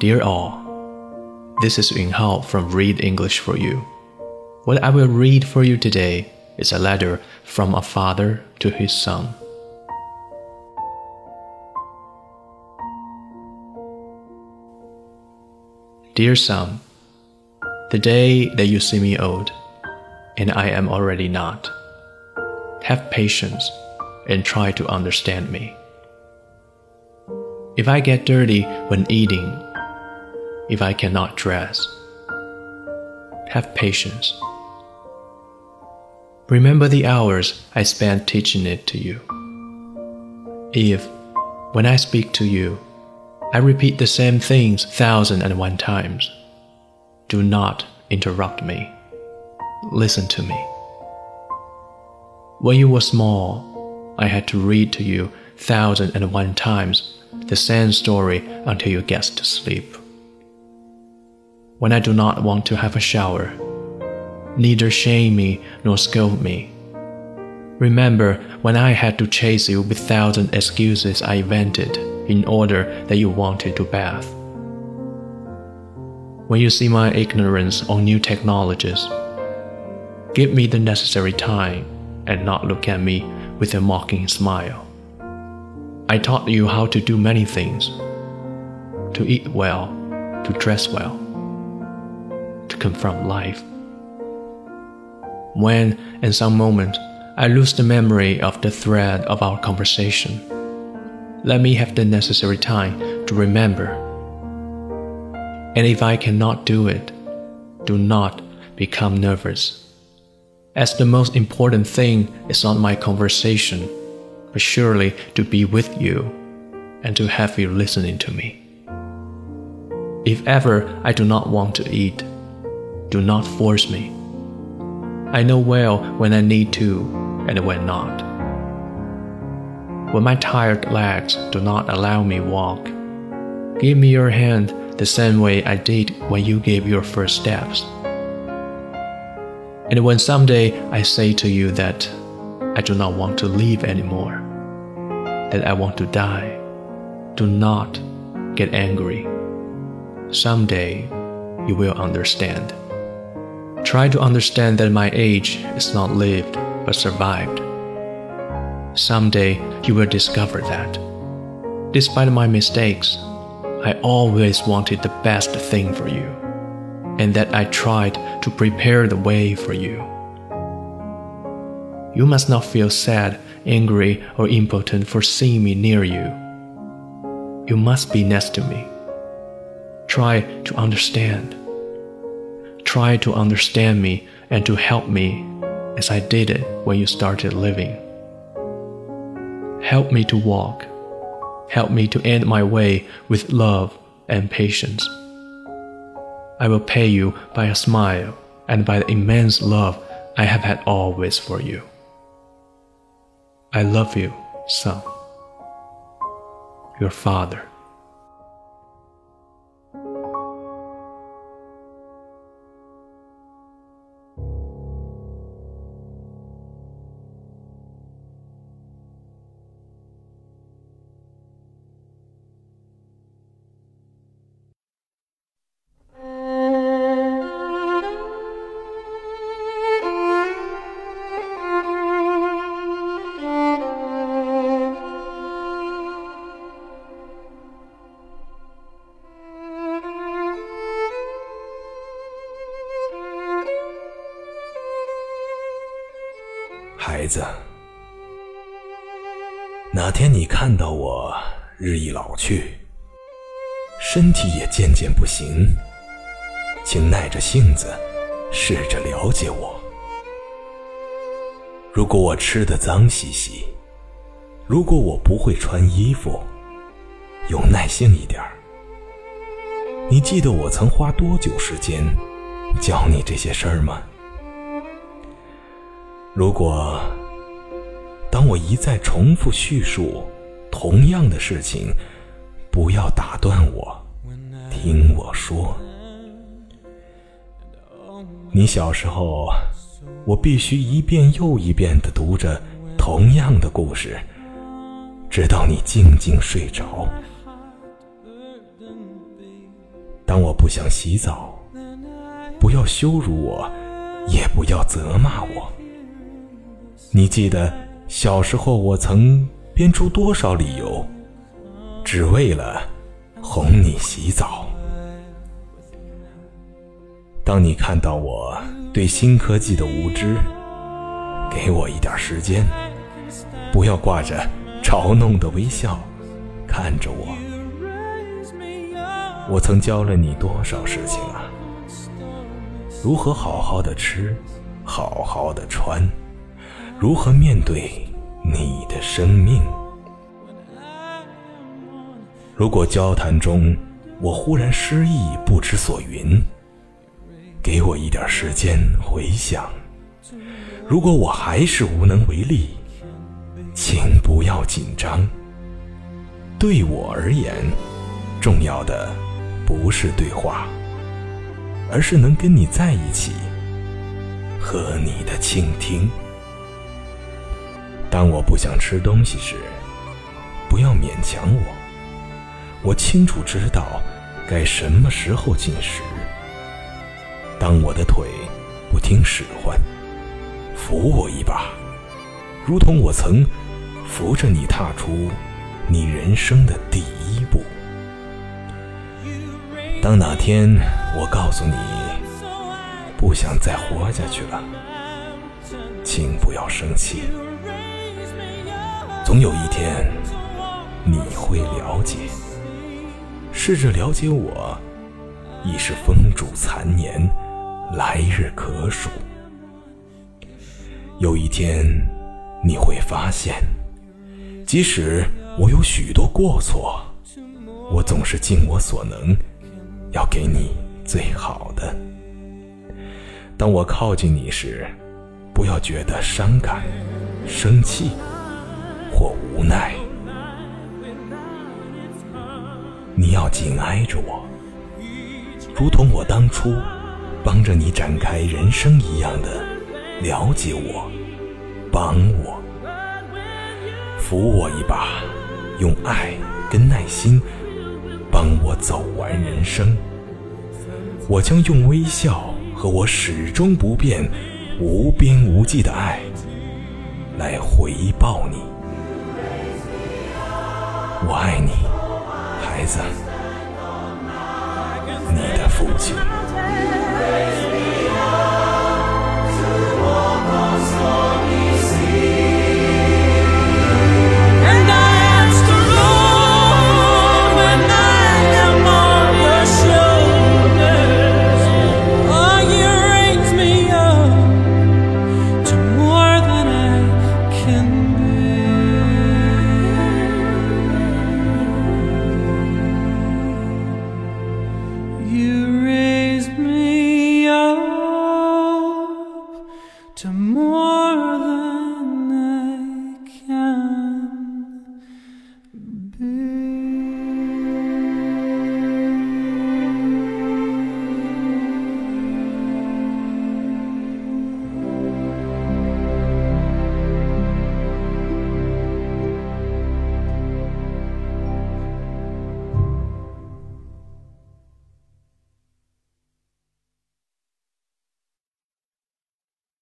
Dear all, this is Yun Hao from Read English for You. What I will read for you today is a letter from a father to his son. Dear son, the day that you see me old, and I am already not, have patience and try to understand me. If I get dirty when eating, if I cannot dress, have patience. Remember the hours I spent teaching it to you. If, when I speak to you, I repeat the same things thousand and one times, do not interrupt me. Listen to me. When you were small, I had to read to you thousand and one times the same story until you get to sleep. When I do not want to have a shower, neither shame me nor scold me. Remember when I had to chase you with thousand excuses I invented in order that you wanted to bath. When you see my ignorance on new technologies, give me the necessary time and not look at me with a mocking smile. I taught you how to do many things to eat well, to dress well, to confront life. When, in some moment, I lose the memory of the thread of our conversation, let me have the necessary time to remember. And if I cannot do it, do not become nervous. As the most important thing is not my conversation but surely to be with you and to have you listening to me. If ever I do not want to eat, do not force me. I know well when I need to and when not. When my tired legs do not allow me walk, give me your hand the same way I did when you gave your first steps. And when someday I say to you that I do not want to live anymore, that I want to die. Do not get angry. Someday you will understand. Try to understand that my age is not lived but survived. Someday you will discover that. Despite my mistakes, I always wanted the best thing for you, and that I tried to prepare the way for you. You must not feel sad, angry, or impotent for seeing me near you. You must be next to me. Try to understand. Try to understand me and to help me as I did it when you started living. Help me to walk. Help me to end my way with love and patience. I will pay you by a smile and by the immense love I have had always for you. I love you, son. Your father. 孩子，哪天你看到我日益老去，身体也渐渐不行，请耐着性子，试着了解我。如果我吃的脏兮兮，如果我不会穿衣服，有耐性一点儿。你记得我曾花多久时间教你这些事儿吗？如果当我一再重复叙述同样的事情，不要打断我，听我说。你小时候，我必须一遍又一遍的读着同样的故事，直到你静静睡着。当我不想洗澡，不要羞辱我，也不要责骂我。你记得小时候我曾编出多少理由，只为了哄你洗澡？当你看到我对新科技的无知，给我一点时间，不要挂着嘲弄的微笑看着我。我曾教了你多少事情啊？如何好好的吃，好好的穿，如何面对你的生命？如果交谈中我忽然失忆，不知所云，给我一点时间回想。如果我还是无能为力，请不要紧张。对我而言，重要的不是对话，而是能跟你在一起和你的倾听。当我不想吃东西时，不要勉强我。我清楚知道该什么时候进食。当我的腿不听使唤，扶我一把，如同我曾扶着你踏出你人生的第一步。当哪天我告诉你不想再活下去了，请不要生气。总有一天你会了解。试着了解我，已是风烛残年，来日可数。有一天，你会发现，即使我有许多过错，我总是尽我所能，要给你最好的。当我靠近你时，不要觉得伤感、生气或无奈。你要紧挨着我，如同我当初帮着你展开人生一样的了解我、帮我、扶我一把，用爱跟耐心帮我走完人生。我将用微笑和我始终不变、无边无际的爱来回报你。我爱你。孩子，你的父亲。